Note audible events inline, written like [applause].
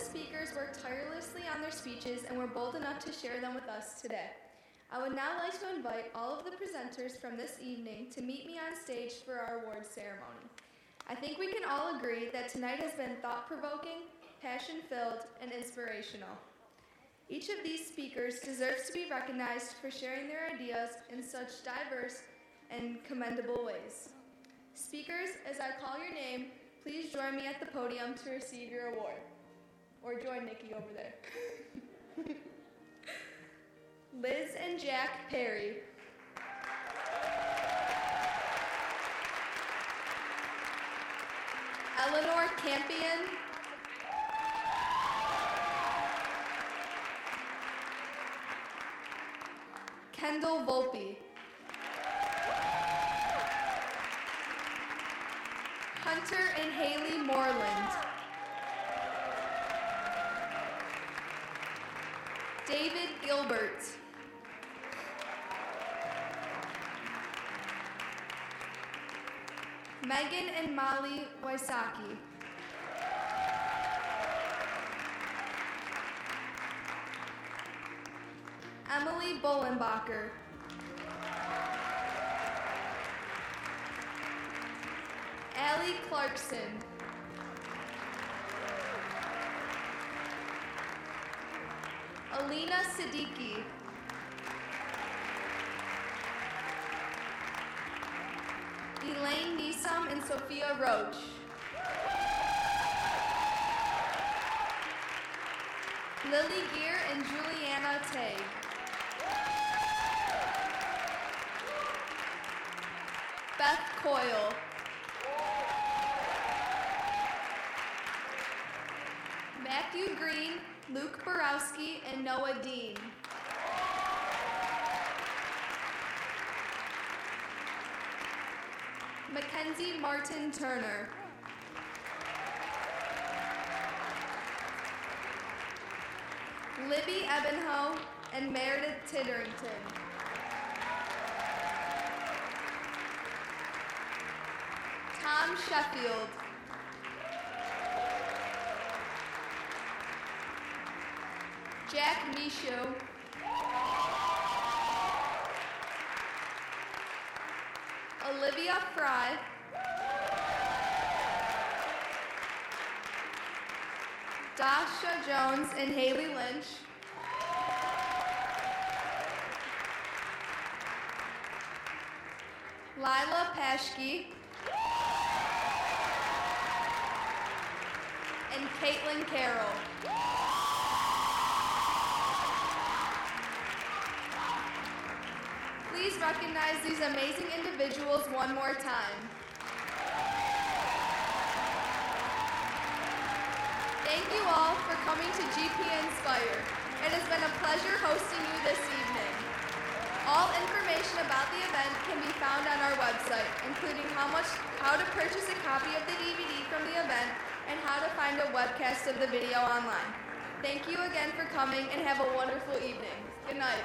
speakers worked tirelessly on their speeches and were bold enough to share them with us today. I would now like to invite all of the presenters from this evening to meet me on stage for our awards ceremony. I think we can all agree that tonight has been thought provoking, passion filled, and inspirational. Each of these speakers deserves to be recognized for sharing their ideas in such diverse and commendable ways. Speakers, as I call your name, please join me at the podium to receive your award. Or join Nikki over there. [laughs] Liz and Jack Perry. Eleanor Campion. Kendall Volpe. Hunter and Haley Moreland. David Gilbert. Megan and Molly Wysocki. Emily Bollenbacher. Allie Clarkson. Alina Siddiqui. Elaine Nisam and Sophia Roach. Lily Gear and Juliana Tay. Beth Coyle. Matthew Green, Luke Borowski, and Noah Dean. Mackenzie Martin Turner. Libby Ebenho and Meredith Titterington. Tom Sheffield. Jack Mishu. Olivia Fry. Dasha Jones and Haley Lynch. Lila Paschke. And Caitlin Carroll. Please recognize these amazing individuals one more time. Thank you all for coming to GP Nspire. It has been a pleasure hosting you this evening. All information about the event can be found on our website, including how much how to purchase a copy of the DVD from the event and how to find a webcast of the video online. Thank you again for coming and have a wonderful evening. Good night.